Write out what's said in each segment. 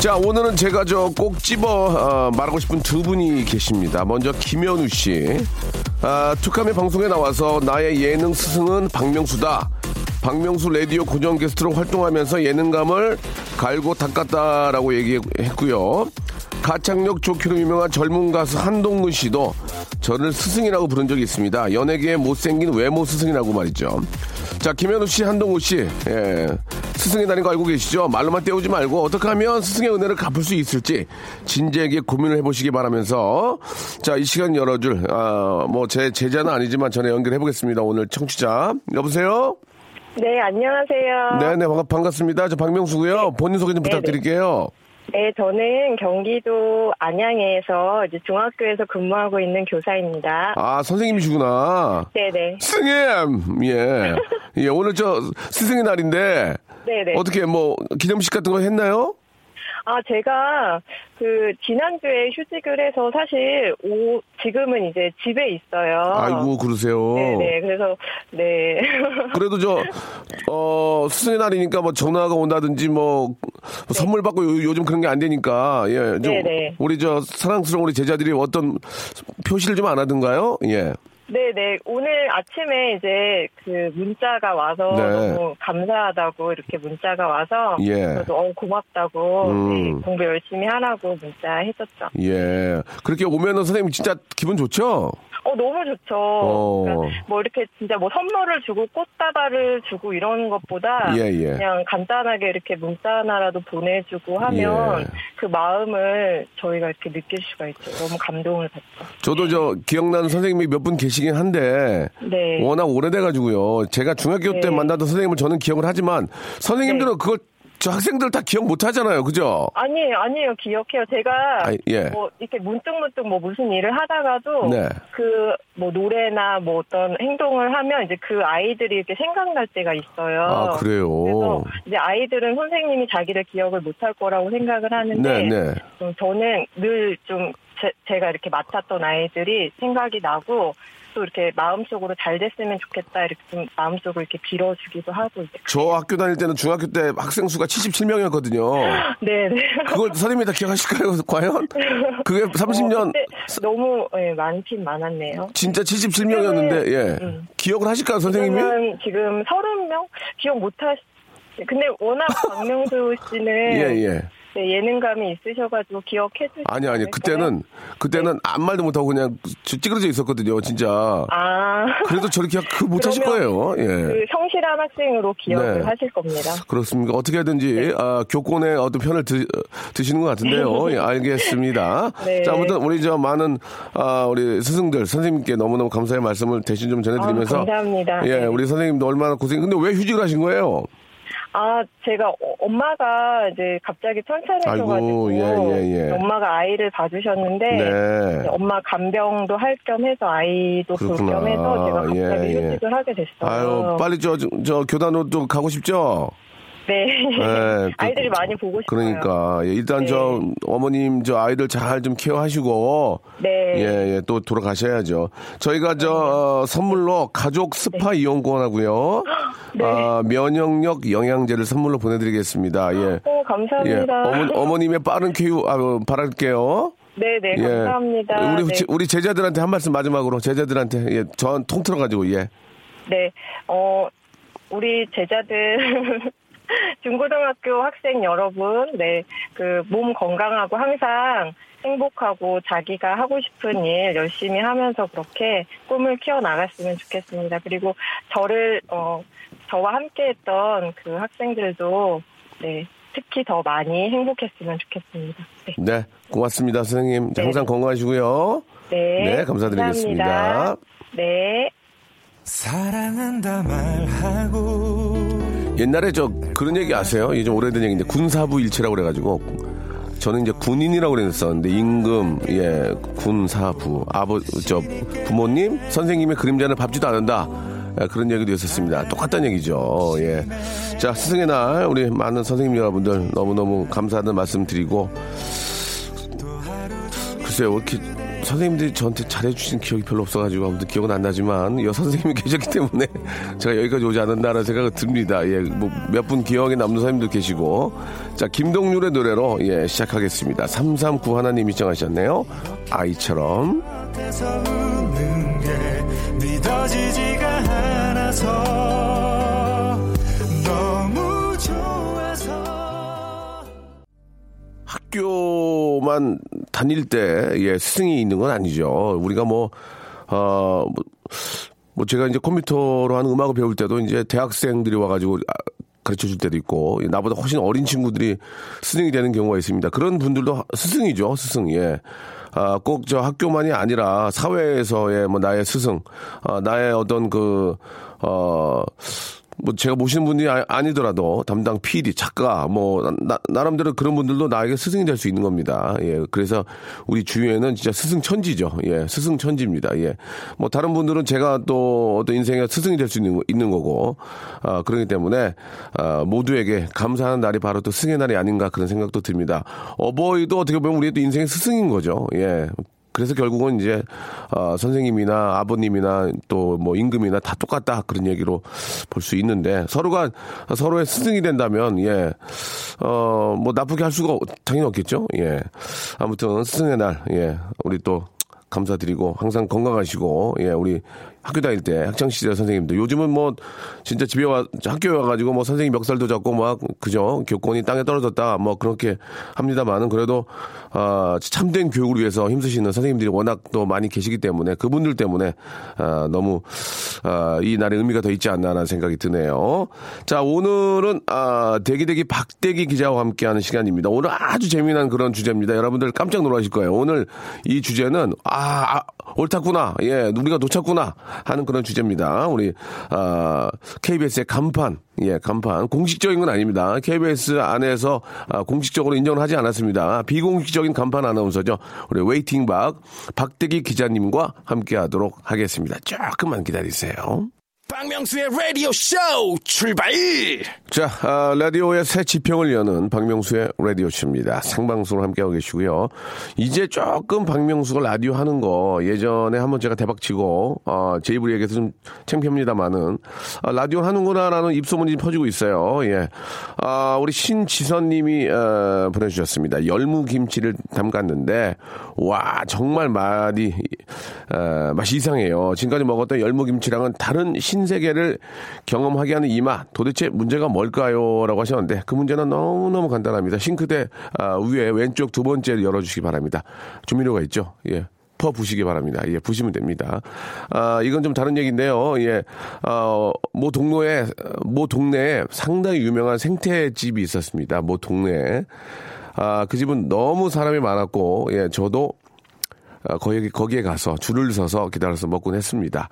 자 오늘은 제가 저 꼭 집어 어, 말하고 싶은 두 분이 계십니다. 먼저 김현우 씨. 아, 투카미 방송에 나와서 나의 예능 스승은 박명수다. 박명수 라디오 고정 게스트로 활동하면서 예능감을 갈고 닦았다라고 얘기했고요. 가창력 좋기로 유명한 젊은 가수 한동근 씨도 저를 스승이라고 부른 적이 있습니다. 연예계의 못생긴 외모 스승이라고 말이죠. 자, 김현우 씨, 한동근 씨, 예. 스승이라는 거 알고 계시죠? 말로만 때우지 말고 어떻게 하면 스승의 은혜를 갚을 수 있을지 진지하게 고민을 해보시기 바라면서 자, 이 시간 열어줄, 아, 뭐 제 제자는 아니지만 전에 연결해 보겠습니다. 오늘 청취자. 여보세요? 네, 안녕하세요. 네네, 반갑, 반갑습니다. 저 박명수고요. 본인 소개 좀 네네. 부탁드릴게요. 네, 저는 경기도 안양에서 이제 중학교에서 근무하고 있는 교사입니다. 아, 선생님이시구나. 네네. 스승님! 예. 예, 오늘 저 스승의 날인데. 네네. 어떻게 뭐 기념식 같은 거 했나요? 아, 제가 그 지난주에 휴직을 해서 사실 오, 지금은 이제 집에 있어요. 아이고, 그러세요. 네네. 그래서, 네. 그래도 저, 어, 스승의 날이니까 뭐 전화가 온다든지 뭐, 뭐 선물 받고 요, 요즘 그런 게 안 되니까, 예. 좀 네네. 우리 저 사랑스러운 우리 제자들이 어떤 표시를 좀 안 하던가요? 예. 네네. 오늘 아침에 이제 그 문자가 와서 네. 너무 감사하다고 이렇게 문자가 와서 예. 저도 어, 고맙다고 음. 네, 공부 열심히 하라고 문자 해줬죠. 예. 그렇게 오면은 선생님 진짜 기분 좋죠? 어, 너무 좋죠. 어. 그러니까 뭐 이렇게 진짜 뭐 선물을 주고 꽃다발을 주고 이런 것보다 예, 예. 그냥 간단하게 이렇게 문자 하나라도 보내주고 하면 예. 그 마음을 저희가 이렇게 느낄 수가 있죠. 너무 감동을 받죠. 저도 저 기억나는 선생님이 몇 분 계시 긴 한데 네. 워낙 오래돼가지고요. 제가 중학교 때 네. 만나던 선생님을 저는 기억을 하지만 선생님들은 네. 그걸 저 학생들 다 기억 못 하잖아요. 그죠? 아니에요, 아니에요. 기억해요. 제가 아, 예. 뭐 이렇게 문득문득 뭐 무슨 일을 하다가도 네. 그뭐 노래나 뭐 어떤 행동을 하면 이제 그 아이들이 이렇게 생각날 때가 있어요. 아, 그래요? 그래서 이제 아이들은 선생님이 자기를 기억을 못 할 거라고 생각을 하는데 네, 네. 좀 저는 늘좀 제가 이렇게 맡았던 아이들이 생각이 나고 또 이렇게 마음속으로 잘 됐으면 좋겠다 이렇게 좀 마음속으로 이렇게 빌어주기도 하고 이제 저 학교 다닐 때는 중학교 때 학생 수가 77명이었거든요. 네네. 그걸 선생님이 다 기억하실까요? 과연? 그게 30년 어, 너무 예, 많긴 많았네요. 진짜 77명이었는데 예. 음. 기억을 하실까요, 선생님이? 지금 서른 명 기억 못 하시. 근데 워낙 박명수 씨는 예, 예. 네, 예능감이 있으셔가지고 기억해 주시. 아니 아니 그때는 그때는 아무 말도 못 하고 그냥 찌그러져 있었거든요, 진짜. 아 그래도 저렇게 그 못하실 거예요. 예. 그 성실한 학생으로 기억을 네. 하실 겁니다. 그렇습니까? 어떻게 하든지 네. 아, 교권의 어떤 편을 드, 시는 것 같은데요. 예, 알겠습니다. 네. 자, 아무튼 우리 저 많은 아, 우리 스승들 선생님께 너무너무 감사의 말씀을 대신 좀 전해드리면서 아, 감사합니다. 예, 네. 우리 선생님도 얼마나 고생. 근데 왜 휴직을 하신 거예요? 아 제가 어- 엄마가 이제 갑자기 아이고, 예, 예, 예. 엄마가 아이를 봐주셨는데 네. 엄마 간병도 할 겸해서 아이도 볼. 겸해서 제가 갑자기 예, 예. 휴직을 하게 됐어요. 아유, 빨리 저, 저, 저 교단으로 또 가고 싶죠? 네. 예, 또- 아이들이 많이 보고 싶어요. 그러니까 예, 일단 네. 저 어머님 저 아이들 잘 좀 케어하시고 네. 예, 예, 또 돌아가셔야죠. 저희가 저 어, 선물로 가족 스파 이용권 하고요. 네. 아, 면역력 영양제를 선물로 보내 드리겠습니다. 예. 어, 예, 감사합니다. 어머, 어머 님의 빠른 쾌유 아, 어, 바랄게요. 네네, 예. 감사합니다. 우리 네. 제- 우리 제자들한테 한 말씀 마지막으로 제자들한테 예, 전 통틀어 가지고 예. 네, 어, 우리 제자들 중고등학교 학생 여러분, 네, 그 몸 건강하고 항상 행복하고 자기가 하고 싶은 일 열심히 하면서 그렇게 꿈을 키워 나갔으면 좋겠습니다. 그리고 저를 어 저와 함께 했던 그 학생들도 네 특히 더 많이 행복했으면 좋겠습니다. 네, 네, 고맙습니다, 선생님. 자, 네. 항상 건강하시고요. 네, 네, 감사드리겠습니다. 감사합니다. 네. 사랑한다 말하고 옛날에 저 그런 얘기 아세요? 좀 오래된 얘기인데 군사부 일체라고 그래가지고 저는 이제 군인이라고 그랬었는데 임금 예 군사부 아버 저 부모님 선생님의 그림자는 밟지도 않는다 예, 그런 얘기도 있었습니다. 똑같다는 얘기죠. 예. 자 스승의 날 우리 많은 선생님 여러분들 너무 너무 감사하다는 말씀 드리고 글쎄요, 왜 이렇게 선생님들이 저한테 잘해주신 기억이 별로 없어가지고 아무튼 기억은 안 나지만 여 선생님이 계셨기 때문에 제가 여기까지 오지 않았나라는 생각이 듭니다. 예, 뭐 몇 분 기억에 남는 선생님도 계시고 자 김동률의 노래로 예 시작하겠습니다. 339 하나님이 시청하셨네요. 아이처럼. 학교만 다닐 때, 예, 스승이 있는 건 아니죠. 우리가 뭐, 어, 뭐, 뭐 제가 이제 컴퓨터로 하는 음악을 배울 때도 이제 대학생들이 와가지고 아, 가르쳐 줄 때도 있고, 나보다 훨씬 어린 친구들이 스승이 되는 경우가 있습니다. 그런 분들도 스승이죠, 스승, 예. 아, 꼭 저 학교만이 아니라 사회에서의 뭐 나의 스승, 아, 나의 어떤 그, 어, 뭐 제가 모시는 분이 아, 니더라도 담당 PD, 작가 뭐 나, 나름대로 그런 분들도 나에게 스승이 될 수 있는 겁니다. 예. 그래서 우리 주위에는 진짜 스승 천지죠. 예. 스승 천지입니다. 예. 뭐 다른 분들은 제가 또 어떤 인생의 스승이 될 수 있는, 거- 있는 거고 아, 그렇기 때문에 아, 모두에게 감사하는 날이 바로 또 스승의 날이 아닌가 그런 생각도 듭니다. 어버이도 어떻게 보면 우리의 또 인생의 스승인 거죠. 예. 그래서 결국은 이제 어, 선생님이나 아버님이나 또 뭐 임금이나 다 똑같다 그런 얘기로 볼 수 있는데 서로가 서로의 스승이 된다면 예 어 뭐 나쁘게 할 수가 당연히 없겠죠? 예. 아무튼 스승의 날 예 우리 또 감사드리고 항상 건강하시고 예 우리 학교 다닐 때 학창 시절 선생님들 요즘은 뭐 진짜 집에 와 학교에 와가지고 뭐 선생님 멱살도 잡고 막 그죠 교권이 땅에 떨어졌다 뭐 그렇게 합니다만은 그래도 아 참된 교육을 위해서 힘쓰시는 선생님들이 워낙 또 많이 계시기 때문에 그분들 때문에 아 너무 아이 날의 의미가 더 있지 않나라는 생각이 드네요. 자 오늘은 아 대기대기 박대기 기자와 함께하는 시간입니다. 오늘 아주 재미난 그런 주제입니다. 여러분들 깜짝 놀라실 거예요. 오늘 이 주제는 아, 아 옳았구나 예 우리가 놓쳤구나 하는 그런 주제입니다. 우리 아, KBS의 간판, 예, 간판 공식적인 건 아닙니다. KBS 안에서 아, 공식적으로 인정을 하지 않았습니다. 비공식적인 간판 아나운서죠. 우리 waiting박 박대기 기자님과 함께하도록 하겠습니다. 조금만 기다리세요. 박명수의 라디오 쇼 출발! 자, 아, 라디오의 새 지평을 여는 박명수의 라디오 쇼입니다. 생방송으로 함께하고 계시고요. 이제 조금 박명수가 라디오 하는 거 예전에 한번 제가 대박치고 어, 제 입으로 얘기해서 좀 창피합니다만은 아, 라디오 하는구나라는 입소문이 퍼지고 있어요. 예, 아, 우리 신지선님이 어, 보내주셨습니다. 열무김치를 담갔는데 와 정말 맛이 어, 맛이 이상해요. 지금까지 먹었던 열무김치랑은 다른 신 세계를 경험하게 하는 이 맛 도대체 문제가 뭘까요? 라고 하셨는데 그 문제는 너무너무 간단합니다. 싱크대 아, 위에 왼쪽 두 번째를 열어주시기 바랍니다. 조미료가 있죠. 예. 퍼 부시기 바랍니다. 예, 부시면 됩니다. 아, 이건 좀 다른 얘기인데요. 예, 어, 모 동네에, 모 동네에 상당히 유명한 생태집이 있었습니다. 모 동네에. 아, 그 집은 너무 사람이 많았고, 예, 저도 아, 거기, 거기에 가서 줄을 서서 기다려서 먹곤 했습니다.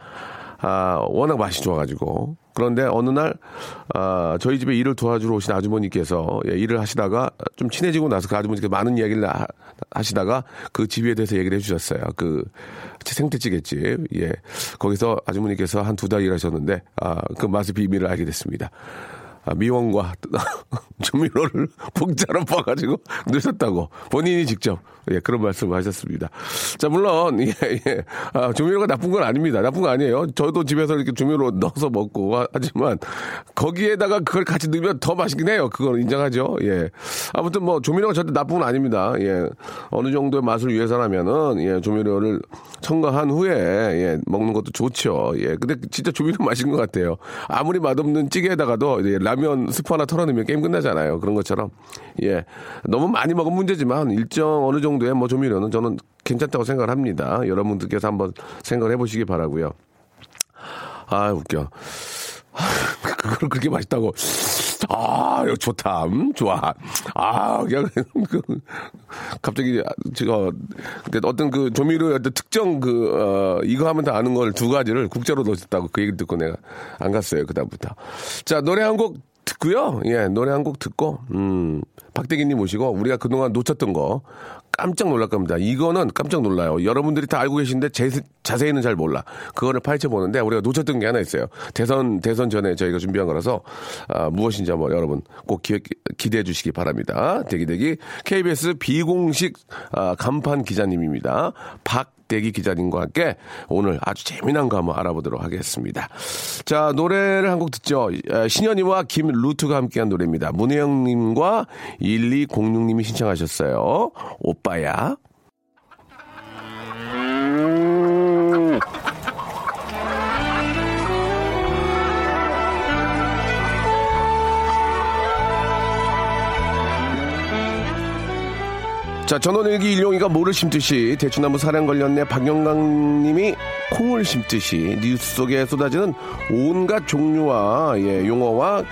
아, 워낙 맛이 좋아가지고. 그런데 어느 날, 아, 저희 집에 일을 도와주러 오신 아주머니께서 예, 일을 하시다가 좀 친해지고 나서 그 아주머니께서 많은 이야기를 하, 하시다가 그 집에 대해서 얘기를 해주셨어요. 그 생태찌개집. 예. 거기서 아주머니께서 한 두 달 일하셨는데, 아, 그 맛의 비밀을 알게 됐습니다. 아, 미원과 조미료를 공짜로 봐가지고 넣으셨다고 본인이 직접 예, 그런 말씀을 하셨습니다. 자, 물론, 예, 예. 아, 조미료가 나쁜 건 아닙니다. 나쁜 거 아니에요. 저도 집에서 이렇게 조미료 넣어서 먹고 하, 하지만 거기에다가 그걸 같이 넣으면 더 맛있긴 해요. 그건 인정하죠. 예. 아무튼 뭐 조미료가 절대 나쁜 건 아닙니다. 예. 어느 정도의 맛을 위해서라면은, 예, 조미료를 첨가한 후에, 예, 먹는 것도 좋죠. 예. 근데 진짜 조미료 맛있는 것 같아요. 아무리 맛없는 찌개에다가도 예, 라면 스프 하나 털어내면 게임 끝나잖아요. 그런 것처럼. 예. 너무 많이 먹으면 문제지만 일정 어느 정도의 뭐 조미료는 저는 괜찮다고 생각을 합니다. 여러분들께서 한번 생각을 해보시기 바라고요. 아, 웃겨. 그걸 그렇게 맛있다고. 아, 이거 좋다. 음, 좋아. 아, 그냥, 그, 갑자기, 제가, 어떤 그 조미료 어떤 특정 그, 어, 이거 하면 다 아는 걸 두 가지를 국자로 넣었다고 그 얘기를 듣고 내가 안 갔어요. 그다음부터. 자, 노래 한 곡 듣고요. 예, 노래 한 곡 듣고, 음, 박대기님 모시고 우리가 그동안 놓쳤던 거 깜짝 놀랄 겁니다. 이거는 깜짝 놀라요. 여러분들이 다 알고 계신데 제, 자세히는 잘 몰라. 그거를 파헤쳐 보는데 우리가 놓쳤던 게 하나 있어요. 대선 대선 전에 저희가 준비한 거라서 아, 무엇인지 한번 여러분 꼭 기획, 기대해 주시기 바랍니다. 대기 대기 KBS 비공식 아, 간판 기자님입니다. 박 대기 기자님과 함께 오늘 아주 재미난 거 한번 알아보도록 하겠습니다. 자, 노래를 한 곡 듣죠. 신현이와 김루트가 함께한 노래입니다. 문혜영님과 1206님이 신청하셨어요. 오빠야. 자, 전원일기 일용이가 모를 심듯이 대추나무 사랑 걸렸네 박영광님이 콩을 심듯이 뉴스 속에 쏟아지는 온갖 종류와 예, 용어와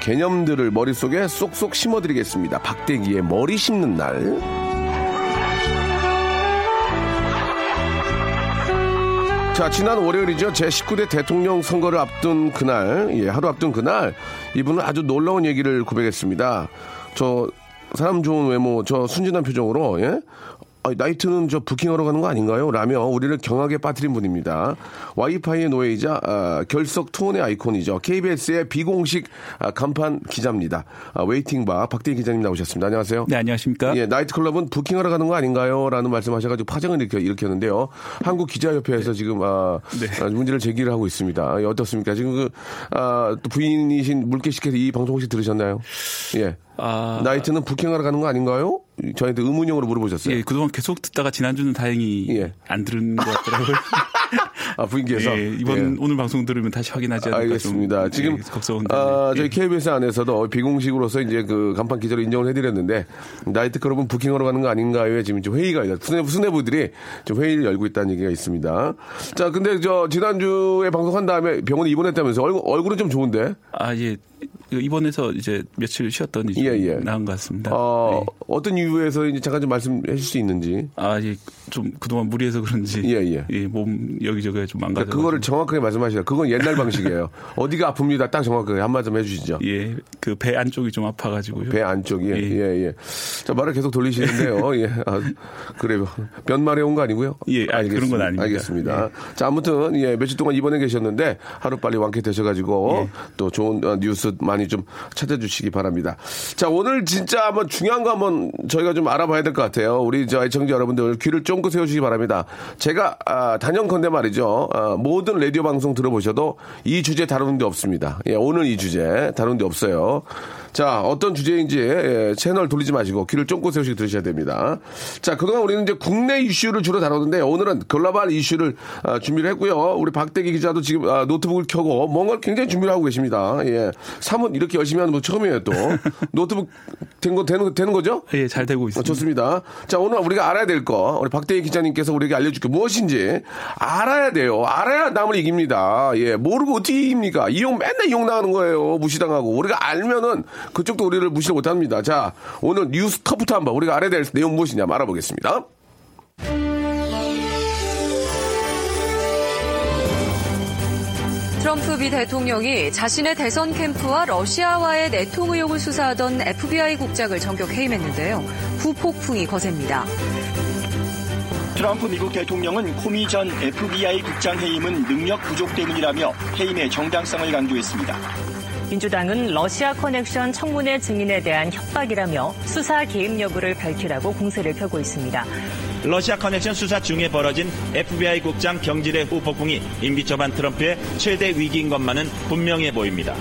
개념들을 머릿속에 쏙쏙 심어드리겠습니다. 박대기의 머리 심는 날. 자, 지난 월요일이죠. 제19대 대통령 선거를 앞둔 그날, 예, 하루 앞둔 그날, 이분은 아주 놀라운 얘기를 고백했습니다. 저, 사람 좋은 외모, 저 순진한 표정으로, 예? 아, 나이트는 저 부킹하러 가는 거 아닌가요? 라며 우리를 경악에 빠뜨린 분입니다. 와이파이의 노예이자 아, 결석 투혼의 아이콘이죠. KBS의 비공식 아, 간판 기자입니다. 아, waiting박 박대기 기자님 나오셨습니다. 안녕하세요. 네, 안녕하십니까? 예, 나이트클럽은 부킹하러 가는 거 아닌가요? 라는 말씀하셔가지고 파장을 일으켜, 일으켰는데요. 한국 기자협회에서 지금 아, 네. 아, 문제를 제기를 하고 있습니다. 예, 어떻습니까? 지금 그 아, 또 부인이신 물개씨께서 이 방송 혹시 들으셨나요? 예. 아, 나이트는 부킹하러 가는 거 아닌가요? 저희한테 의문형으로 물어보셨어요. 예, 그동안 계속 듣다가 지난주는 다행히 예. 안 들은 것 같더라고요. 아, 부인께서. 예, 이번 예. 오늘 방송 들으면 다시 확인하지 않을까 알겠습니다. 좀, 지금 예, 걱정은데. 아, 저희 예. KBS 안에서도 비공식으로서 이제 그 간판 기자로 인정을 해드렸는데 나이트 클럽은 부킹하러 가는 거 아닌가요? 지금 좀 회의가 있다. 수뇌, 수뇌부들이 좀 회의를 열고 있다는 얘기가 있습니다. 자, 근데 저 지난주에 방송한 다음에 병원에 입원했다면서 얼굴, 얼굴은 좀 좋은데. 아, 예. 그 입원해서 이제 며칠 쉬었더니 좀 예, 예. 나은 것 같습니다. 어, 예. 어떤 이유에서 이제 잠깐 좀 말씀해 주실 수 있는지. 아, 예. 좀 그동안 무리해서 그런지. 예, 예. 몸 여기저기 좀 망가져. 그러니까 그거를 정확하게 말씀하시라. 그건 옛날 방식이에요. 어디가 아픕니다. 딱 정확하게 한 말씀 해 주시죠. 예. 그 배 안쪽이 좀 아파 가지고요. 배 안쪽이 예, 예. 예, 자, 말을 계속 돌리시는데요. 예. 아, 그래요. 변말에 온 거 아니고요? 예, 아, 그런 건 아닙니다. 알겠습니다. 자, 아무튼, 예, 며칠 동안 입원해 계셨는데, 하루 빨리 완쾌되셔 가지고, 예. 또 좋은 어, 뉴스 많이 좀 찾아주시기 바랍니다. 자, 오늘 진짜 한번 중요한 거 한번 저희가 좀 알아봐야 될 것 같아요. 우리 저 애청자 여러분들 귀를 쫑긋 세워주시기 바랍니다. 제가, 아, 단연컨대 말이죠. 아, 모든 라디오 방송 들어보셔도 이 주제 다루는 데 없습니다. 예, 오늘 이 주제 다루는 데 없어요. 자, 어떤 주제인지 예, 채널 돌리지 마시고 귀를 쫑긋 세우시고 들으셔야 됩니다. 자, 그동안 우리는 이제 국내 이슈를 주로 다루는데 오늘은 글로벌 이슈를 아, 준비를 했고요. 우리 박대기 기자도 지금 아, 노트북을 켜고 뭔가 굉장히 준비를 하고 계십니다. 예. 사뭇 이렇게 열심히 하는 거 처음이에요, 또. 노트북 된 거, 되는, 거- 되는 거죠? 예, 잘 되고 어, 있습니다. 좋습니다. 자, 오늘 우리가 알아야 될 거, 우리 박대기 기자님께서 우리에게 알려줄 게 무엇인지 알아야 돼요. 알아야 남을 이깁니다. 예, 모르고 어떻게 이깁니까? 이용, 맨날 이용 나가는 거예요. 무시당하고. 우리가 알면은 그쪽도 우리를 무시를 못 합니다. 자, 오늘 뉴스 컵부터 한번 우리가 알아야 될 내용 무엇이냐 알아보겠습니다. 트럼프 미 대통령이 자신의 대선 캠프와 러시아와의 내통 의혹을 수사하던 FBI 국장을 전격 해임했는데요. 후폭풍이 거셉니다. 트럼프 미국 대통령은 코미 전 FBI 국장 해임은 능력 부족 때문이라며 해임의 정당성을 강조했습니다. 민주당은 러시아 커넥션 청문회 증인에 대한 협박이라며 수사 개입 여부를 밝히라고 공세를 펴고 있습니다. 러시아 커넥션 수사 중에 벌어진 FBI 국장 경질의 후 폭풍이 임기 초반 트럼프의 최대 위기인 것만은 분명해 보입니다.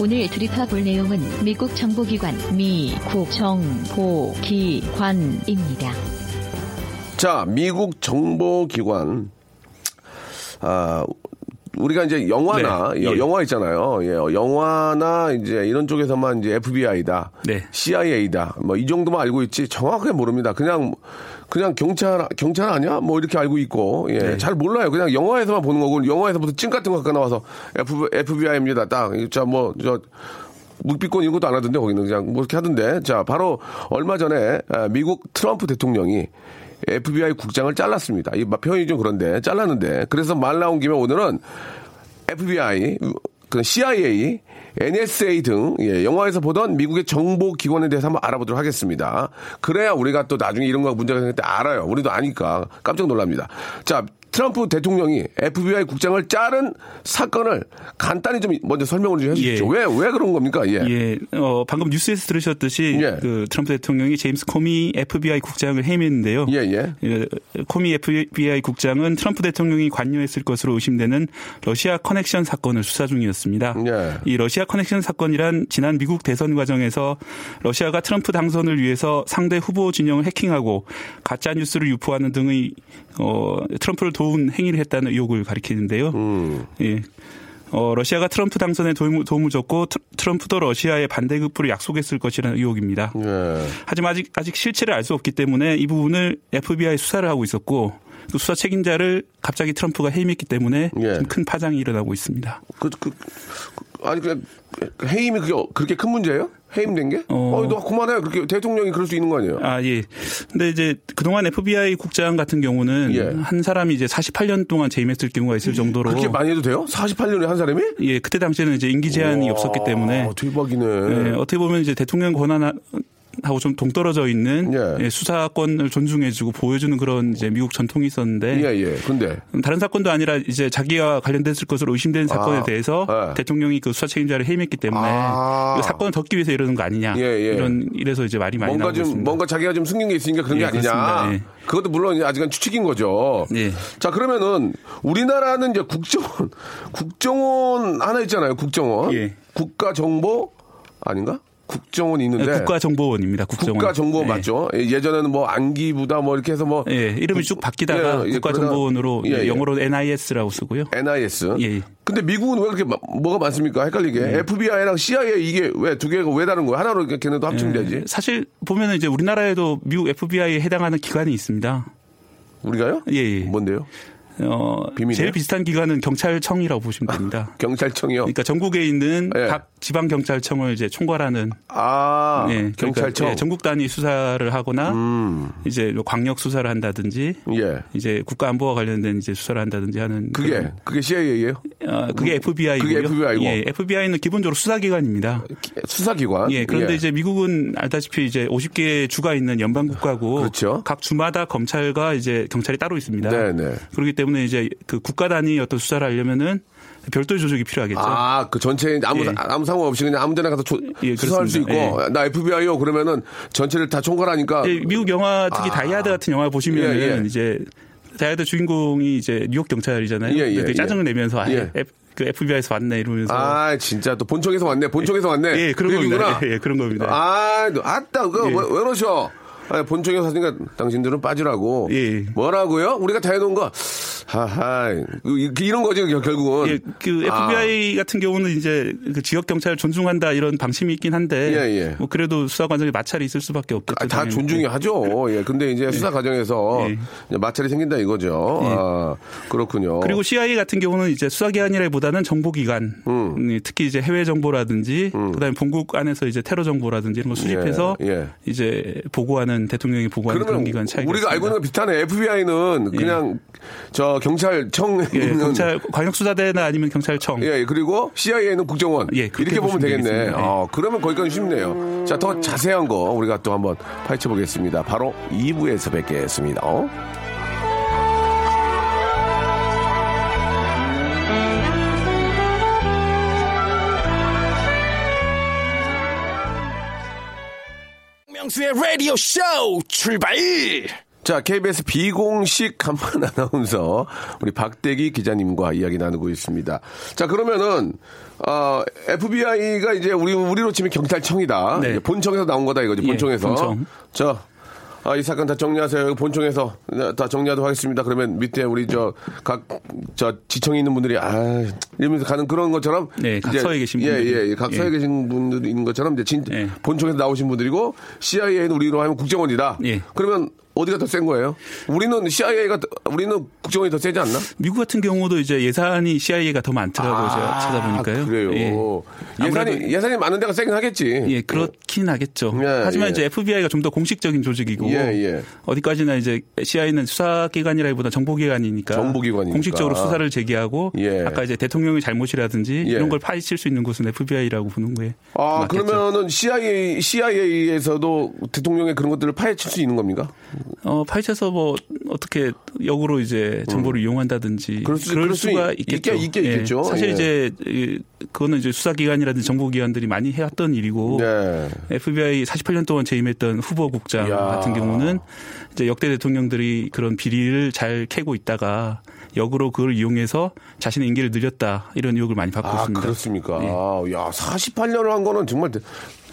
오늘 드립해볼 내용은 미국 정보기관 미국 정보기관입니다. 자, 미국 정보기관. 아, 우리가 이제 영화나 네, 여- 예. 영화 있잖아요. 예, 영화나 이제 이런 쪽에서만 이제 FBI다, 네. CIA다, 뭐 이 정도만 알고 있지 정확하게 모릅니다. 그냥 그냥 경찰 경찰 아니야? 뭐 이렇게 알고 있고 예, 네. 잘 몰라요. 그냥 영화에서만 보는 거고 영화에서 무슨 찡 같은 거 갖고 나와서 F, FBI입니다. 딱, 자뭐저 묵비권 이런 것도 안 하던데 거기는 그냥 뭐 이렇게 하던데 자 바로 얼마 전에 아, 미국 트럼프 대통령이 FBI 국장을 잘랐습니다. 이 표현이 좀 그런데 잘랐는데 그래서 말 나온 김에 오늘은 FBI, 그 CIA, NSA 등 예, 영화에서 보던 미국의 정보 기관에 대해서 한번 알아보도록 하겠습니다. 그래야 우리가 또 나중에 이런 거 문제가 생길 때 알아요. 우리도 아니까 깜짝 놀랍니다. 자, 트럼프 대통령이 FBI 국장을 자른 사건을 간단히 좀 먼저 설명을 좀 해주십시오. 예. 왜, 왜 그런 겁니까? 예. 예, 어, 방금 뉴스에서 들으셨듯이 그 트럼프 대통령이 제임스 코미 FBI 국장을 해임했는데요. 예, 예. 코미 FBI 국장은 트럼프 대통령이 관여했을 것으로 의심되는 러시아 커넥션 사건을 수사 중이었습니다. 예. 이 러시아 커넥션 사건이란 지난 미국 대선 과정에서 러시아가 트럼프 당선을 위해서 상대 후보 진영을 해킹하고 가짜 뉴스를 유포하는 등의 어, 트럼프를 도운 행위를 했다는 의혹을 가리키는데요. 예. 어, 러시아가 트럼프 당선에 도움을, 도움을 줬고 트- 트럼프도 러시아의 반대급부를 약속했을 것이라는 의혹입니다. 예. 하지만 아직 아직 실체를 알 수 없기 때문에 이 부분을 FBI 수사를 하고 있었고 그 수사 책임자를 갑자기 트럼프가 해임했기 때문에 예. 좀큰 파장이 일어나고 있습니다. 그, 그, 그, 아니, 그냥, 해임이 그게, 그렇게 큰 문제예요? 해임된 게? 어, 너 그만해. 그렇게 대통령이 그럴 수 있는 거 아니에요? 아, 예. 근데 이제 그동안 FBI 국장 같은 경우는 예. 한 사람이 이제 48년 동안 재임했을 경우가 있을 정도로 그렇게 많이 해도 돼요? 48년에 한 사람이? 예, 그때 당시에는 이제 임기 제한이 없었기 때문에 대박이네. 예, 어떻게 보면 이제 대통령 권한 하고 좀 동떨어져 있는 예, 수사권을 존중해주고 보여주는 그런 이제 미국 전통이 있었는데 예, 예. 근데 다른 사건도 아니라 이제 자기와 관련됐을 것으로 의심되는 사건에 아, 대해서 예. 대통령이 그 수사 책임자를 해임했기 때문에 아. 이 사건을 덮기 위해서 이러는 거 아니냐 예, 예. 이런 이래서 이제 말이 많이 나오고 좀 있습니다. 뭔가 자기가 좀 숨긴 게 있으니까 그런 게 예, 아니냐. 예. 그것도 물론 아직은 추측인 거죠. 자 그러면은 우리나라는 이제 국정원 국정원 하나 있잖아요. 국정원 예. 국가정보 아닌가? 국정원이 있는데 네, 국가정보원입니다. 국정원. 국가정보원 예. 맞죠? 예, 예전에는 뭐 안기부다 뭐 이렇게 해서 뭐 예, 이름이 쭉 바뀌다가 예, 예, 국가정보원으로 그러다가- 예, 예. 영어로 NIS라고 쓰고요. NIS. 예. 근데 미국은 왜 그렇게 마- 뭐가 많습니까? 헷갈리게. FBI랑 CIA 이게 왜 두 개가 왜 다른 거야? 하나로 이렇게 걔네도 합치면 예, 되지. 사실 보면은 이제 우리나라에도 미국 FBI에 해당하는 기관이 있습니다. 우리가요? 예, 예. 뭔데요? 어, 비밀이에요? 제일 비슷한 기관은 경찰청이라고 보시면 됩니다. 경찰청이요? 그러니까 전국에 있는 예. 각 지방 경찰청을 이제 총괄하는 아, 예, 그러니까, 경찰청. 음. 예, 전국 단위 수사를 하거나 이제 뭐 광역 수사를 한다든지 예. 이제 국가 안보와 관련된 이제 수사를 한다든지 하는 그게 그게 CIA예요? 어, 그게 FBI고요. 그게 FBI고. 예, FBI는 기본적으로 수사기관입니다. 수사기관. 예, 그런데 예. 이제 미국은 알다시피 이제 50개 주가 있는 연방 국가고 그렇죠. 각 주마다 검찰과 이제 경찰이 따로 있습니다. 네, 네. 그렇기 때문에 이제 그 국가 단위 어떤 수사를 하려면은 별도의 조직이 필요하겠죠. 아, 그 전체에 아무, 예. 아무 상관 없이 그냥 아무 데나 가서 조- 예, 수사할 수 있고, 그렇습니다. 나 FBI요? 그러면은 전체를 다 총괄하니까. 예, 미국 영화 특히 아. 다이아드 같은 영화 보시면은 예, 예. 이제 다이아드 주인공이 이제 뉴욕 경찰이잖아요. 예, 예, 되게 예. 짜증을 내면서 아, 예. 그 FBI에서 왔네 이러면서 아, 진짜 또 본청에서 왔네. 본청에서 왔네. 예, 그런 그 겁니다. 예, 예, 그런 겁니다. 아, 너, 아따, 그거 예. 그러셔? 아니, 본청에서 왔으니까 당신들은 빠지라고. 예. 뭐라고요? 우리가 다 해놓은 거. 하하. 이- 이런 거지, 결- 결국은. 예, 그 아. FBI 같은 경우는 이제 그 지역 경찰을 존중한다 이런 방침이 있긴 한데 예, 예. 뭐 그래도 수사 과정에 마찰이 있을 수밖에 없겠죠. 아, 다. 존중이 하죠. 예. 근데 이제 수사 과정에서 예. 마찰이 생긴다 이거죠. 예. 아, 그렇군요. 그리고 CIA 같은 경우는 이제 수사기관이라기보다는 정보기관, 음, 특히 이제 해외 정보라든지 그다음에 본국 안에서 이제 테러 정보라든지 이런 거 수집해서 예, 예. 이제 보고하는 FBI는 대통령이 보고하는 그런 기관 차이가 우리가 알고 있는 거 비슷하네. FBI는 예. 그냥 저 경찰청 예, 경찰 광역수사대나 아니면 경찰청. 예, 그리고 CIA는 국정원. 예, 그렇게 이렇게 보면 되겠네. 예. 어, 그러면 거기까지 쉽네요. 자, 더 자세한 거 우리가 또 한번 파헤쳐 보겠습니다. 바로 2부에서 뵙겠습니다. 어? 명수의 라디오 쇼 출발! 자, KBS 비공식 간판 아나운서 우리 박대기 기자님과 이야기 나누고 있습니다. 자, 그러면은 어, FBI가 이제 우리 우리로 치면 경찰청이다. 네. 본청에서 나온 거다 이거지. 예, 본청에서. 본청. 자, 아, 이 사건 다 정리하세요. 본청에서 다 정리하도록 하겠습니다. 그러면 밑에 우리 저 각 저 지청에 있는 분들이 아 이러면서 가는 그런 것처럼 네, 각 서에 계신 예, 분들이. 예, 예, 각 서에 예. 계신 있는 것처럼 이제 진, 본청에서 나오신 분들이고 CIA는 우리로 하면 국정원이다. 예. 그러면 어디가 더 센 거예요? 우리는 CIA가 우리는 국정원이 더 세지 않나? 미국 같은 경우도 이제 예산이 CIA가 더 많더라고요. 제가 찾아보니까요. 아, 그래요. 예. 아무래도- 예산이 많은 데가 세긴 하겠지. 예, 그렇긴 하겠죠. 예, 하지만 예. 이제 FBI가 좀 더 공식적인 조직이고 예, 예. 어디까지나 이제 CIA는 수사 기관이라기보다 정보 기관이니까 정보 기관이니까. 공식적으로 수사를 제기하고 예. 아까 이제 대통령의 잘못이라든지 예. 이런 걸 파헤칠 수 있는 곳은 FBI라고 보는 거예요. 아, 맞겠죠. 그러면은 CIA, CIA에서도 대통령의 그런 것들을 파헤칠 수 있는 겁니까? 어, 파헤쳐서 뭐 어떻게 역으로 이제 정보를 이용한다든지 음. 그럴 수- 그럴 수 수가 있- 있겠죠. 있게- 있게 예. 있겠죠. 사실 예. 이제 이- 그거는 이제 수사기관이라든지 정보기관들이 많이 해왔던 일이고 네. FBI 48년 동안 재임했던 후보 국장 야. 같은 경우는 이제 역대 대통령들이 그런 비리를 잘 캐고 있다가 역으로 그걸 이용해서 자신의 임기를 늘렸다 이런 의혹을 많이 받고 아, 있습니다. 그렇습니까? 예. 야, 48년을 한 거는 정말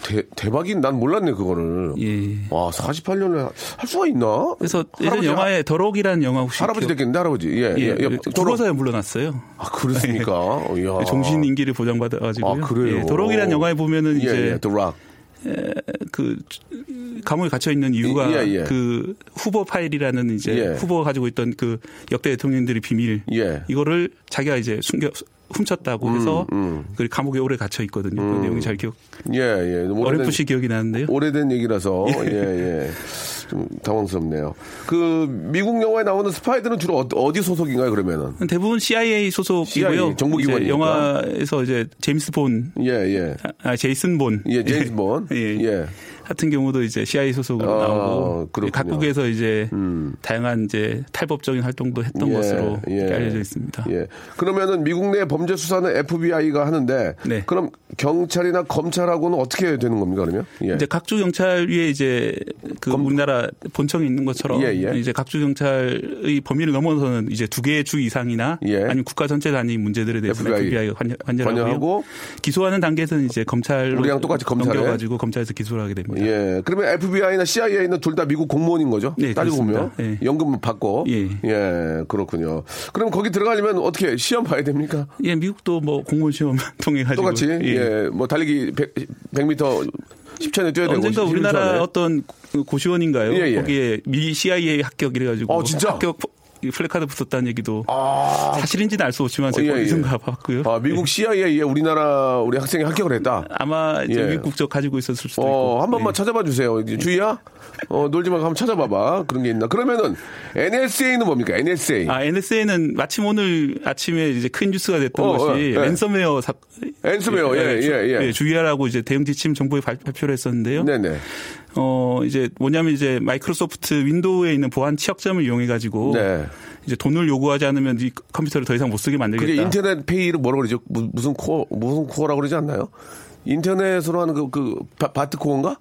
대, 대박인 난 몰랐네, 그거를. 예. 와, 48년을 할 수가 있나? 그래서 예전 영화에 더럭이라는 영화 혹시 할아버지 기억- 됐겠는데, 할아버지. 예, 예, 예. 예. 죽어서야 물러났어요. 아, 그렇습니까? 이야. 종신 임기를 보장받아 가지고요. 아, 그래요? 예, 도록이라는 영화에 보면은 예, 이제 예, The Rock. 그 감옥에 갇혀 있는 이유가 예, 예. 그 후보 파일이라는 이제 예. 후보가 가지고 있던 그 역대 대통령들의 비밀 예. 이거를 자기가 이제 숨겨 훔쳤다고 음, 해서 그 감옥에 오래 갇혀 있거든요. 그 내용이 잘 기억 예, 예. 오래된- 어렴풋이 기억이 나는데요. 오래된 얘기라서 예. 예, 예. 좀 당황스럽네요. 그 미국 영화에 나오는 스파이들은 주로 어- 어디 소속인가요, 그러면은? 대부분 CIA 소속이고요. CIA. 이제 영화에서 이제 제임스 본, 예, 예. 아, 제이슨 본, 예, 제임스 본. 예. 예. 같은 경우도 이제 CIA 소속으로 아, 나오고 그렇군요. 음. 각국에서 이제 다양한 이제 탈법적인 활동도 했던 예, 것으로 예. 알려져 있습니다. 예. 그러면은 미국 내 범죄 수사는 FBI가 하는데 네. 그럼 경찰이나 검찰하고는 어떻게 되는 겁니까, 그러면? 예. 이제 각주 경찰 위에 이제 그 우리나라 본청이 있는 것처럼 예, 예. 이제 각주 경찰의 범위를 넘어서는 이제 두 개의 주 이상이나 예. 아니면 국가 전체 단위 문제들에 대해서는 FBI FBI가 관여. 관여하고 기소하는 단계에서는 이제 검찰로 우리랑 똑같이 검찰에? 넘겨가지고 검찰에서 기소를 하게 됩니다. 예. 그러면 FBI나 CIA는 둘 다 미국 공무원인 거죠? 네, 따지고 보면. 예. 연금 받고. 예. 그렇군요. 그럼 거기 들어가려면 어떻게 시험 봐야 됩니까? 예, 미국도 뭐 공무원 시험 통해 가지고 똑같이. 예. 뭐 달리기 100, 100m 10초에 뛰어야 되고. 언젠가 11초 안에. 우리나라 어떤 그 고시원인가요? 예, 예. 거기에 미 CIA 합격 이래가지고 어, 진짜? 합격 플래카드 붙었다는 얘기도 아. 사실인지는 알 수 없지만 어, 제가 예, 예. 어디선가 봤고요. 아, 미국 CIA에 우리나라 우리 학생이 합격을 했다. 아마 이제 예. 미국 국적 가지고 있었을 수도 어, 있고. 한 번만 예. 찾아봐 주세요. 주희야? 어, 놀지 말고 한번 찾아봐봐. 그런 게 있나? 그러면은 NSA는 뭡니까? NSA. 아, NSA는 마침 오늘 아침에 이제 큰 뉴스가 됐던 어, 것이 어, 예. 랜섬웨어 사, 랜섬웨어, 예, 주- 예, 예. 주의하라고 이제 대응 지침 정부에 발- 발표를 했었는데요. 네네. 어, 이제 뭐냐면 이제 마이크로소프트 윈도우에 있는 보안 취약점을 이용해 가지고 네. 이제 돈을 요구하지 않으면 이 컴퓨터를 더 이상 못 쓰게 만들겠다. 그게 인터넷 페이를 뭐라고 그러죠? 무- 무슨 코어, 무슨 코어라고 그러지 않나요? 인터넷으로 하는 그, 그, 바, 바트 코어인가?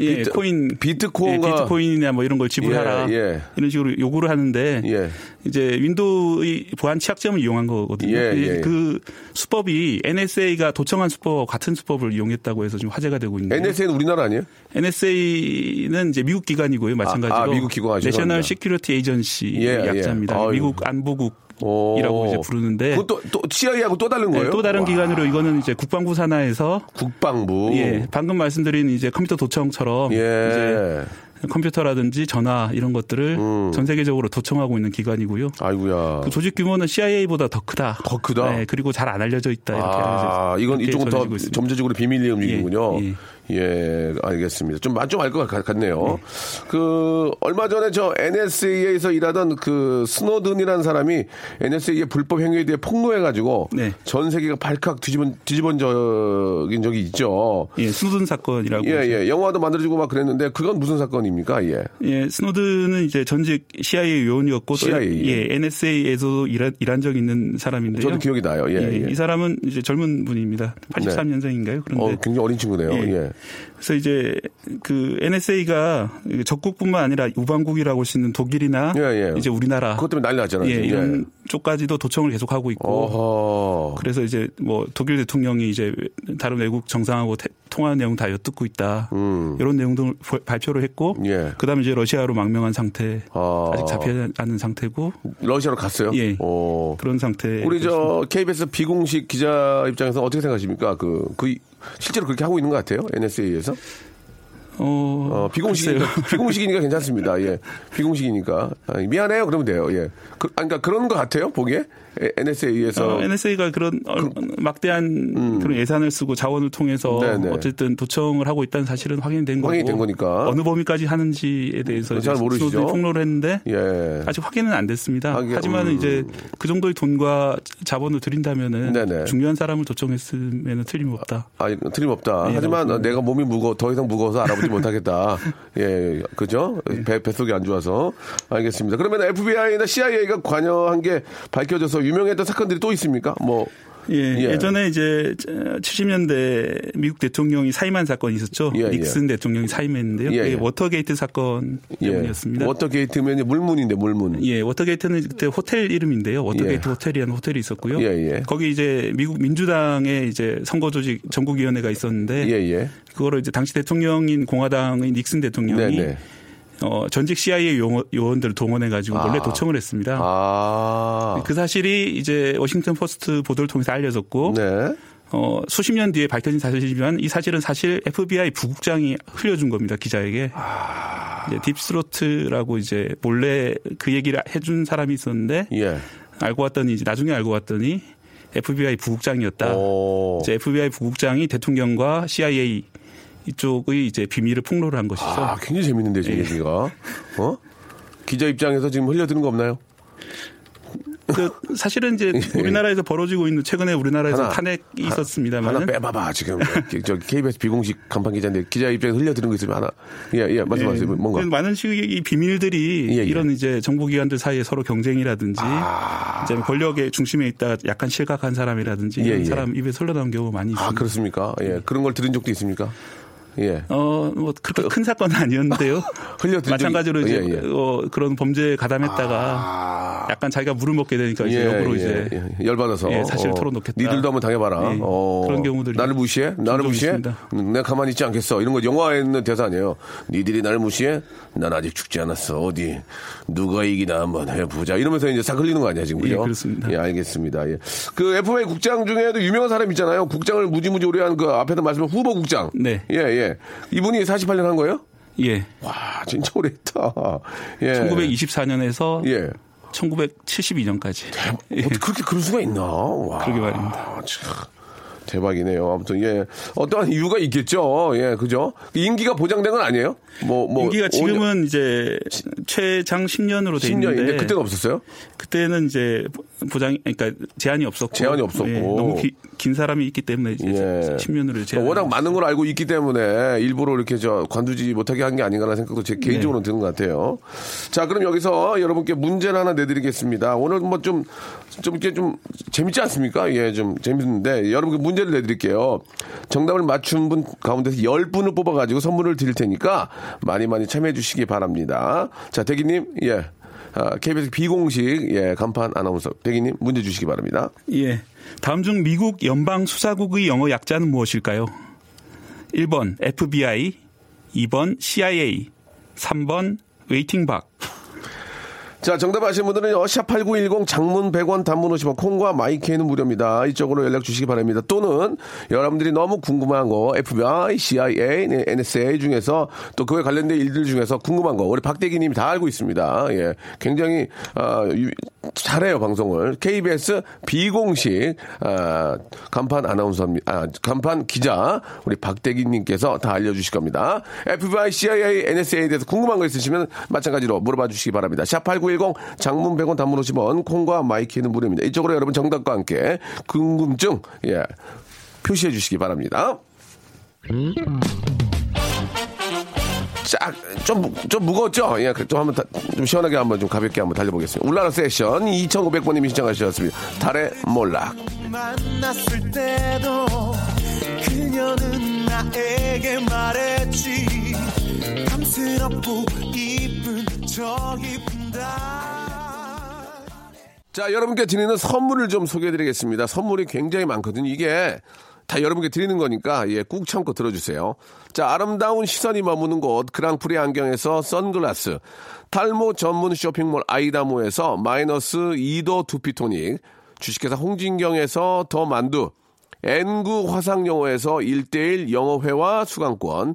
예, 비트- 코인 비트코인가? 예, 비트코인이나 뭐 이런 걸 지불하라 예, 예. 이런 식으로 요구를 하는데 예. 이제 윈도우의 보안 취약점을 이용한 거거든요. 예, 이- 예. 그 수법이 NSA가 도청한 수법과 같은 수법을 이용했다고 해서 지금 화제가 되고 있는데 NSA는 우리나라 아니에요? NSA는 이제 미국 기관이고요. 마찬가지로 아, 미국 기관. National Security Agency. 약자입니다. 미국 안보국 오. 이라고 이제 부르는데 그것도 또 CIA하고 또 다른 거예요? 네, 또 다른 와. 기관으로 이거는 이제 국방부 산하에서 국방부. 예, 방금 말씀드린 이제 컴퓨터 도청처럼 예. 이제 컴퓨터라든지 전화 이런 것들을 전 세계적으로 도청하고 있는 기관이고요. 음. 아이고야. 그 조직 규모는 CIA보다 더 크다. 더 크다. 네, 그리고 잘 안 알려져 있다. 이렇게 아, 알려져- 이건 이렇게 이쪽은 더 있습니다. 점차적으로 비밀리에 움직이는군요. 예, 예, 알겠습니다. 좀, 좀 알 것 같네요. 그, 얼마 전에 저 NSA에서 일하던 그 스노든이라는 사람이 NSA의 불법 행위에 대해 폭로해가지고 네. 전 세계가 발칵 뒤집은, 뒤집은 적인 적이 있죠. 예, 스노든 사건이라고. 예, 예. 영화도 만들어지고 막 그랬는데 그건 무슨 사건 입니까? 예. 예, 스노든은 이제 전직 CIA 요원이었고 또 CIA. 예, NSA에서도 일한, 일한 적이 있는 사람인데요. 저도 기억이 나요. 예, 예. 이 사람은 이제 젊은 분입니다. 83년생인가요? 그런데 어, 굉장히 어린 친구네요. 예. 예. 그래서 이제 그 NSA가 적국뿐만 아니라 우방국이라고 할 수 있는 독일이나 이제 우리나라 그것 때문에 난리 났잖아요. 예. 이런 쪽까지도 도청을 계속하고 있고 어허. 그래서 이제 뭐 독일 대통령이 이제 다른 외국 정상하고 태- 통화한 내용 다 엿듣고 있다 음. 이런 내용도 발표를 했고 예. 그다음에 이제 러시아로 망명한 상태 아. 아직 잡히지 않은 상태고 러시아로 갔어요? 예 오. 그런 상태 우리 저 KBS 비공식 기자 입장에서 어떻게 생각하십니까? 그, 그 실제로 그렇게 하고 있는 것 같아요? NSA에서? 어, 비공식이니까, 글쎄요. 비공식이니까 괜찮습니다. 예. 비공식이니까. 아, 미안해요. 그러면 돼요. 예. 그, 아니, 그러니까 그런 것 같아요. 보기에. NSA에서. 어, NSA가 그런 얼- 막대한 그런 예산을 쓰고 자원을 통해서 음. 네네. 어쨌든 도청을 하고 있다는 사실은 확인된 거고 확인이 된 거니까. 어느 범위까지 하는지에 대해서 잘 모르시죠? 폭로를 했는데 예. 아직 확인은 안 됐습니다. 하긴, 하지만 음. 이제 그 정도의 돈과 자본을 들인다면은 네네. 중요한 사람을 도청했으면 틀림없다. 아, 틀림없다. 예, 하지만. 내가 몸이 무거, 더 이상 무거워서 알아보지 못하겠다. 예, 그죠? 배, 뱃속이 안 좋아서. 알겠습니다. 그러면 FBI나 CIA가 관여한 게 밝혀져서 유명했던 사건들이 또 있습니까? 뭐. 예, 예. 예. 전에 이제 70년대 미국 대통령이 사임한 사건이 있었죠. 예, 예. 닉슨 대통령이 사임했는데요. 예, 예. 워터게이트 사건 때문이었습니다. 워터게이트면 물문인데, 물문. 예, 워터게이트는 그때 호텔 이름인데요. 워터게이트 예. 호텔이라는 호텔이 있었고요. 예, 예. 거기 이제 미국 민주당의 이제 선거 조직 전국위원회가 있었는데 예, 예. 그거를 이제 당시 대통령인 공화당의 닉슨 대통령이 네, 네. 어, 전직 CIA 요원, 요원들을 동원해 가지고 아. 몰래 도청을 했습니다. 아. 그 사실이 이제 워싱턴 포스트 보도를 통해서 알려졌고 네. 어, 수십 년 뒤에 밝혀진 사실이지만 이 사실은 사실 FBI 부국장이 흘려준 겁니다 기자에게. 아. 이제 딥스로트라고 이제 몰래 그 얘기를 해준 사람이 있었는데 예. 알고 봤더니 이제 나중에 알고 봤더니 FBI 부국장이었다. 오. 이제 FBI 부국장이 대통령과 CIA 이쪽의 이제 비밀을 폭로를 한 것이죠. 아, 굉장히 재밌는데, 지금 예. 얘기가. 어? 기자 입장에서 지금 흘려드는 거 없나요? 그 사실은 이제 우리나라에서 벌어지고 있는 최근에 우리나라에서 예. 하나, 탄핵이 하- 있었습니다만 하나 빼봐봐, 지금. 저 KBS 비공식 간판 기자인데 기자 입장에서 흘려드는 거 있으면 하나. 예, 예, 말씀하세요. 뭔가. 많은 식의 비밀들이 예, 예. 이런 이제 정보기관들 사이에 서로 경쟁이라든지 이제 권력의 중심에 있다 약간 실각한 사람이라든지 아. 예, 이런 예. 사람 입에 흘러나온 경우가 많이 있습니다. 아, 그렇습니까? 예, 그런 걸 들은 적도 있습니까? 예. 어, 뭐 그렇게 큰 사건은 아니었는데요. 흘려든 마찬가지로 이제 예, 예. 어, 그런 범죄에 가담했다가 약간 자기가 물을 먹게 되니까 이제 역으로 이제 예, 예. 열받아서 예, 사실을 어, 털어놓겠다. 니들도 한번 당해봐라. 예, 어, 그런 경우들이 나를 무시해? 나를 무시해? 있습니다. 음, 내가 가만히 있지 않겠어. 이런 거 영화에 있는 대사 아니에요. 니들이 나를 무시해? 난 아직 죽지 않았어. 어디 누가 이기나 한번 해보자. 이러면서 이제 싹 흘리는 거 아니야 지금 그죠? 예, 그렇습니다. 예, 알겠습니다. 예. 그 FBI 국장 중에도 유명한 사람 있잖아요. 국장을 무지무지 오래 한 그 앞에서 말씀한 후보 국장. 네. 예, 예. 이분이 48년 한 거예요? 예. 와, 진짜 오래 했다. 예. 1924년에서 예. 1972년까지. 어떻게 그렇게 그럴 수가 있나? 와. 그러게 말입니다. 참, 대박이네요. 아무튼 예 어떠한 이유가 있겠죠. 예 그죠? 인기가 보장된 건 아니에요? 뭐 뭐. 인기가 지금은 이제 최장 10년으로 돼 10년인데 있는데 그때는 없었어요? 그때는 이제 보장 그러니까 제한이 없었고 제한이 없었고. 예, 너무 기- 긴 사람이 있기 때문에 이제 예. 10년으로 제한. 워낙 많은 걸 알고 있기 때문에 일부러 이렇게 저 관두지 못하게 한 게 아닌가라는 생각도 제 개인적으로 는 드는 것 같아요. 자, 그럼 여기서 여러분께 문제를 하나 내드리겠습니다. 오늘 뭐 좀, 좀 이렇게 좀 재밌지 않습니까? 예, 좀 재밌는데 여러분께 문제를 내드릴게요. 정답을 맞춘 분 가운데서 10분을 뽑아가지고 선물을 드릴 테니까 많이 많이 참여해 주시기 바랍니다. 자, 대기님, 예. 아, KBS 비공식, 예, 간판 아나운서. 대기님, 문제 주시기 바랍니다. 예. 다음 중 미국 연방 수사국의 영어 약자는 무엇일까요? 1번 FBI, 2번 CIA, 3번 waiting 박. 자, 정답 아시는 분들은요, 샵8910 장문 100원 단문 50원 콩과 마이케이는 무료입니다. 이쪽으로 연락 주시기 바랍니다. 또는 여러분들이 너무 궁금한 거, FBI, CIA, 네, NSA 중에서 또 그에 관련된 일들 중에서 궁금한 거, 우리 박대기 님이 다 알고 있습니다. 예. 굉장히, 아, 유- 잘해요, 방송을. KBS 비공식, 아, 간판 아나운서입니다. 아, 간판 기자, 우리 박대기 님께서 다 알려 주실 겁니다. FBI, CIA, NSA에 대해서 궁금한 거 있으시면 마찬가지로 물어봐 주시기 바랍니다. 샵8910 장문 100원 단문 50원 콩과 마이케이는 무료입니다. 이쪽으로 여러분 정답과 함께 궁금증 예 표시해 주시기 바랍니다. 쫙, 좀, 좀 무거웠죠? 예, 그좀 한번, 다- 좀 시원하게 한번 좀 가볍게 한번 달려보겠습니다. 울라라 세션 2500번님이 신청하셨습니다. 달의 몰락. 만났을 때도 그녀는 나에게 말했지 탐스럽고 이쁜 저 이쁜 자, 여러분께 드리는 선물을 좀 소개해 드리겠습니다. 선물이 굉장히 많거든요. 이게 다 여러분께 드리는 거니까, 예, 꾹 참고 들어주세요. 자, 아름다운 시선이 머무는 곳, 그랑프리 안경에서 선글라스, 탈모 전문 쇼핑몰 아이다모에서 마이너스 2도 두피토닉, 주식회사 홍진경에서 더 만두, N구 화상영어에서 1대1 영어회화 수강권,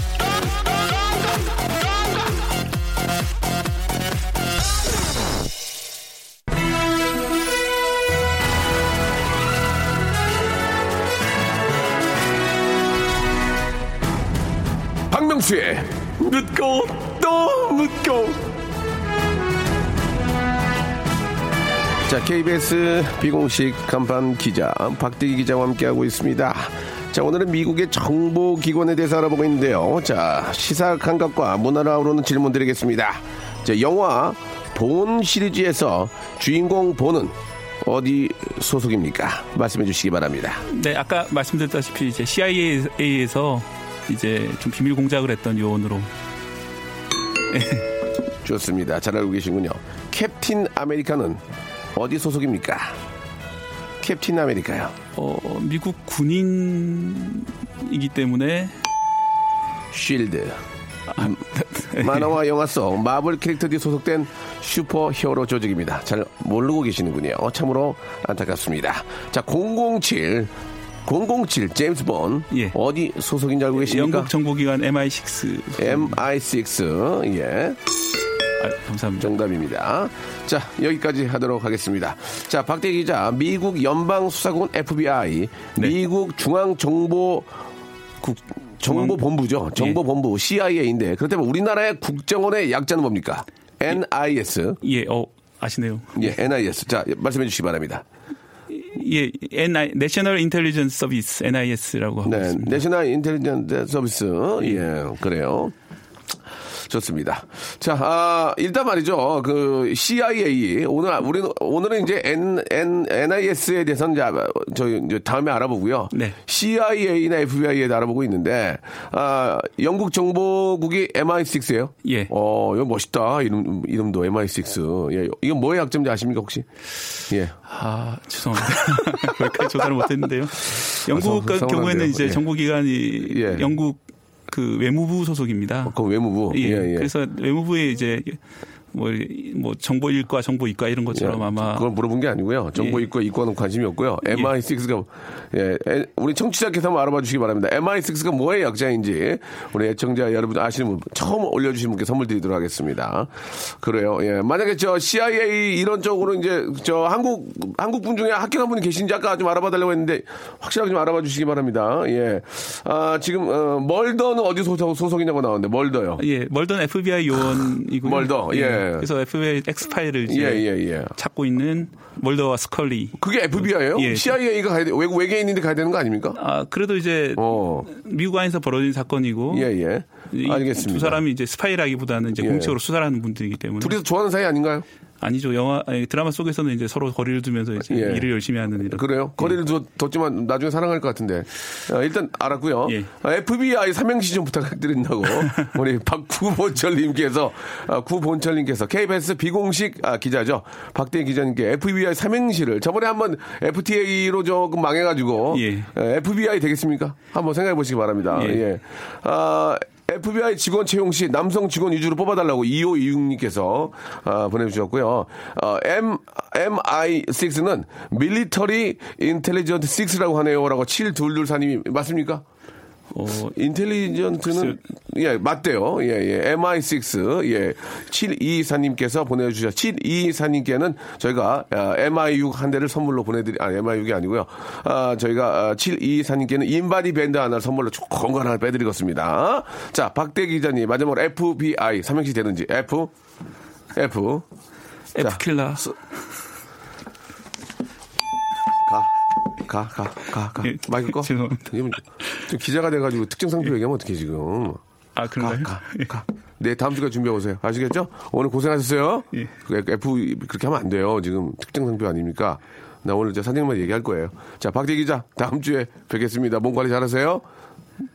박명수의 묻고 또 묻고 자 KBS 비공식 간판 기자 박대기 기자와 함께하고 있습니다. 자 오늘은 미국의 정보기관에 대해서 알아보고 있는데요. 자 시사 감각과 문화를 아우르는 질문 드리겠습니다. 자 영화 본 시리즈에서 주인공 본은 어디 소속입니까? 말씀해 주시기 바랍니다. 네, 아까 말씀드렸다시피 이제 CIA에서 이제 좀 비밀 공작을 했던 요원으로 좋습니다. 잘 알고 계시군요. 캡틴 아메리카는 어디 소속입니까? 캡틴 아메리카요. 어, 미국 군인이기 때문에 쉴드. 만화와 영화 속 마블 캐릭터들이 소속된 슈퍼 히어로 조직입니다. 잘 모르고 계시는군요. 참으로 안타깝습니다. 자, 007. 007 제임스 본드 어디 소속인지 알고 계십니까? 영국 정보기관 MI6 MI6 예. 감사합니다. 정답입니다. 자 여기까지 하도록 하겠습니다. 자 박대 기자 미국 연방수사국은 FBI, 네. 미국 중앙정보 국 정보본부죠. 정보본부 CIA인데 그렇다면 우리나라의 국정원의 약자는 뭡니까? NIS. 예, 어, 아시네요. 예, NIS. 자, 말씀해 주시기 바랍니다. 예, NI, National Intelligence Service, NIS라고 하고 네, 있습니다. 내셔널 인텔리전트 서비스. 예, 그래요. 좋습니다. 자, 아, 일단 말이죠. 그 CIA 오늘 우리는 오늘은 이제 N, N, NIS에 대해서는 이제 저희 이제 다음에 알아보고요. 네. CIA나 FBI에 알아보고 있는데 아, 영국 정보국이 MI6예요. 예. 어, 이거 멋있다. 이름 이름도 MI6. 예. 이건 뭐의 약점인지 아십니까, 혹시? 예. 아, 죄송합니다. 거기까지 조사를 못 했는데요. 영국 같은 서운한데요. 경우에는 이제 예. 정보기관이 예. 영국 그 외무부 소속입니다. 그 외무부. 예. 예, 예. 그래서 외무부에 이제 뭐, 뭐 정보 일과 정보 이과 이런 것처럼 예, 아마 그걸 물어본 게 아니고요. 정보 예. 이과 이과는 관심이 없고요. MI6가 예, 에, 우리 청취자께서 한번 알아봐 주시기 바랍니다. MI6가 뭐의 약자인지 우리 애청자 여러분 아시는 분 처음 올려주신 분께 선물 드리도록 하겠습니다. 그래요. 예, 만약에 저 CIA 이런 쪽으로 이제 저 한국 한국 분 중에 합격한 분이 계신지 아까 좀 알아봐 달라고 했는데 확실하게 좀 알아봐 주시기 바랍니다. 예, 아 지금 어, 멀더는 어디 소속 소속이냐고 나오는데 멀더요. 예, 멀던 FBI 요원이고요. 멀더, 예. 그래서 FBI 엑스파일을 이제 예, 예, 예. 찾고 있는 멀더와 스컬리. 그게 FBI예요? 예. CIA가 가야 돼, 외국 외계인인데 가야 되는 거 아닙니까? 아, 그래도 이제 미국 안에서 벌어진 사건이고. 어. 예, 예. 이 알겠습니다. 두 사람이 이제 스파이라기보다는 이제 예. 공식적으로 수사를 하는 분들이기 때문에. 둘이서 좋아하는 사이 아닌가요? 아니죠. 영화, 아니, 드라마 속에서는 이제 서로 거리를 두면서 이제 예. 일을 열심히 하는 이런. 그래요? 거리를 두, 뒀지만 나중에 사랑할 것 같은데. 어, 일단 알았고요. 예. 아, FBI 삼행시 좀 부탁드린다고 우리 박구본철님께서 아, 구본철님께서 KBS 비공식 아, 기자죠. 박대희 기자님께 FBI 삼행시를 저번에 한번 FTA로 조금 망해가지고 예. 에, FBI 되겠습니까? 한번 생각해 보시기 바랍니다. 예. 예. 아, FBI 직원 채용 시 남성 직원 위주로 뽑아달라고 2526님께서 아, 보내주셨고요. 어, M, MI6는 Military Intelligence 6라고 하네요 라고 7224님이 맞습니까? 어, 인텔리전트는 예 맞대요. 예 예. MI6 예 724님께서 보내주셔. 724님께는 저희가 아, MI6 한 대를 선물로 보내 드리 아 MI6이 아니고요. 아 저희가 아, 724님께는 인바디 밴드 하나 선물로 거 하나 빼 드리겠습니다. 자 박대 기자님 마지막으로 FBI 삼행시 되는지 F F F 킬라. 가, 가, 가, 가. 예, 마이크 꺼. 죄송합니다. 이러면 좀 기자가 돼가지고 특정 상표 얘기하면 어떡해, 지금. 아, 그런가요? 가, 가, 가. 네, 다음 주까지 준비해 오세요. 아시겠죠? 오늘 고생하셨어요. 예. 그 F, 그렇게 하면 안 돼요. 지금 특정 상표 아닙니까? 나 오늘 저 사장님만 얘기할 거예요. 자, 박대 기자, 다음 주에 뵙겠습니다. 몸 관리 잘하세요.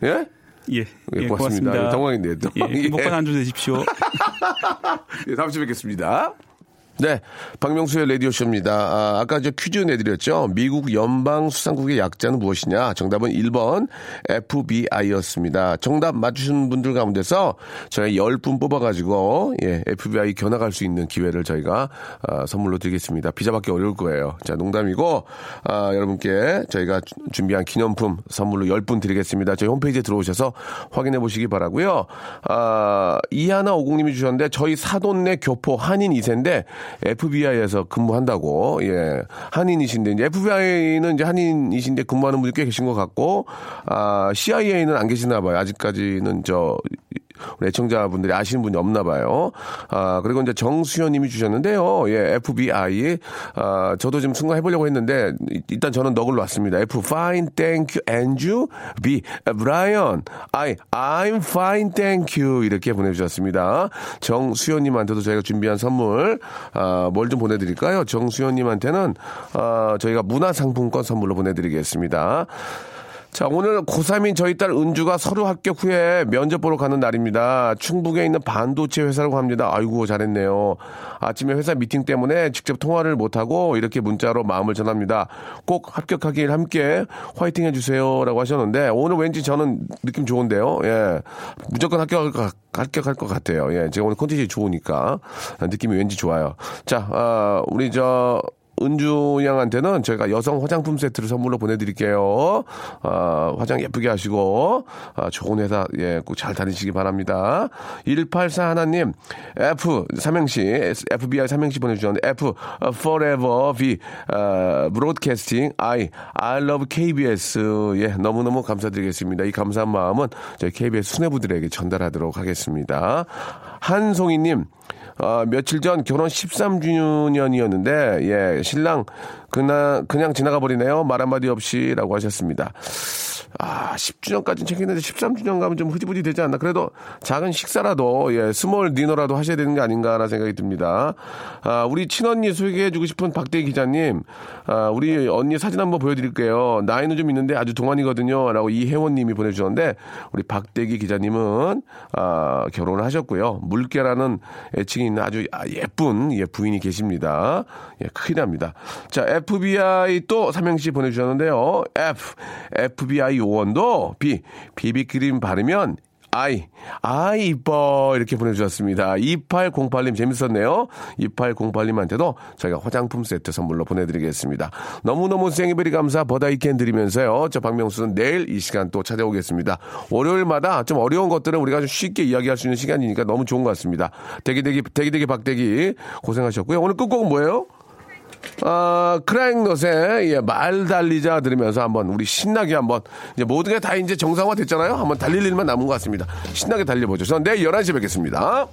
예? 예, 예, 예, 고맙습니다. 고맙습니다. 당황했네요, 또. 예, 행복한 한주 되십시오. 예, 다음 주에 뵙겠습니다. 네, 박명수의 라디오쇼입니다. 아, 아까 저 퀴즈 내드렸죠. 미국 연방수상국의 약자는 무엇이냐? 정답은 1번 FBI였습니다. 정답 맞추신 분들 가운데서 저희 10분 뽑아가지고, 예, FBI 견학할 수 있는 기회를 저희가, 아, 선물로 드리겠습니다. 비자받기 어려울 거예요. 자, 농담이고, 아, 여러분께 저희가 주- 준비한 기념품 선물로 10분 드리겠습니다. 저희 홈페이지에 들어오셔서 확인해 보시기 바라고요 아, 이하나 오공님이 주셨는데, 저희 사돈네 교포 한인 2세인데, FBI에서 근무한다고, 예. 한인이신데, 이제 FBI는 이제 한인이신데 근무하는 분이 꽤 계신 것 같고, 아, CIA는 안 계시나 봐요. 아직까지는 저, 우리 애청자분들이 아시는 분이 없나 봐요. 아, 그리고 이제 정수현 님이 주셨는데요. 예, FBI. 아, 저도 지금 순간 해보려고 했는데, 이- 일단 저는 넉을 놨습니다. F, fine, thank you, and you. B, Brian. I, I'm fine, thank you. 이렇게 보내주셨습니다. 정수현 님한테도 저희가 준비한 선물, 아, 뭘 좀 보내드릴까요? 정수현 님한테는, 아, 저희가 문화상품권 선물로 보내드리겠습니다. 자, 오늘 고3인 저희 딸 은주가 서류 합격 후에 면접 보러 가는 날입니다. 충북에 있는 반도체 회사라고 합니다. 아이고, 잘했네요. 아침에 회사 미팅 때문에 직접 통화를 못하고 이렇게 문자로 마음을 전합니다. 꼭 합격하길 함께 화이팅 해주세요. 라고 하셨는데, 오늘 왠지 저는 느낌 좋은데요. 예. 무조건 합격할 것, 합격할 것 같아요. 예. 제가 오늘 컨디션이 좋으니까. 느낌이 왠지 좋아요. 자, 아, 우리 저, 은주 양한테는 저희가 여성 화장품 세트를 선물로 보내드릴게요. 아, 화장 예쁘게 하시고, 아, 좋은 회사, 예, 꼭 잘 다니시기 바랍니다. 184 하나님, F, 삼행시, FBI 삼행시 보내주셨는데, F, 어, forever, V, 어, broadcasting, I, I love KBS. 예, 너무너무 감사드리겠습니다. 이 감사한 마음은 저희 KBS 수뇌부들에게 전달하도록 하겠습니다. 한송이님, 어, 며칠 전 결혼 13주년이었는데, 예, 신랑, 그냥, 그냥 지나가 버리네요. 말 한마디 없이 라고 하셨습니다. 아, 10주년까지는 챙겼는데 13주년 가면 좀 흐지부지 되지 않나. 그래도 작은 식사라도, 예, small dinner라도 하셔야 되는 게 아닌가라는 생각이 듭니다. 아, 우리 친언니 소개해주고 싶은 박대기 기자님, 아, 우리 언니 사진 한번 보여드릴게요. 나이는 좀 있는데 아주 동안이거든요. 라고 이혜원님이 보내주셨는데, 우리 박대기 기자님은, 아, 결혼을 하셨고요. 물개라는 애칭이 있는 아주 아, 예쁜, 예, 부인이 계십니다. 예, 큰일 납니다. 자, FBI 또 삼행시 보내주셨는데요. F, FBI 요원도 B, 비비크림 바르면 I, 아이, 이뻐. 이렇게 보내주셨습니다. 2808님 재밌었네요. 2808님한테도 저희가 화장품 세트 선물로 보내드리겠습니다. 너무너무 생일베리 감사 버다이캔 드리면서요. 저 박명수는 내일 이 시간 또 찾아오겠습니다. 월요일마다 좀 어려운 것들은 우리가 좀 쉽게 이야기할 수 있는 시간이니까 너무 좋은 것 같습니다. 대기대기, 대기대기 박대기 고생하셨고요. 오늘 끝곡은 뭐예요? 아, 크라잉넛의 예, 말 달리자 들으면서 한번 우리 신나게 한번 이제 모든 게 다 이제 정상화 됐잖아요. 한번 달릴 일만 남은 것 같습니다. 신나게 달려보죠. 저는 내일 11시에 뵙겠습니다.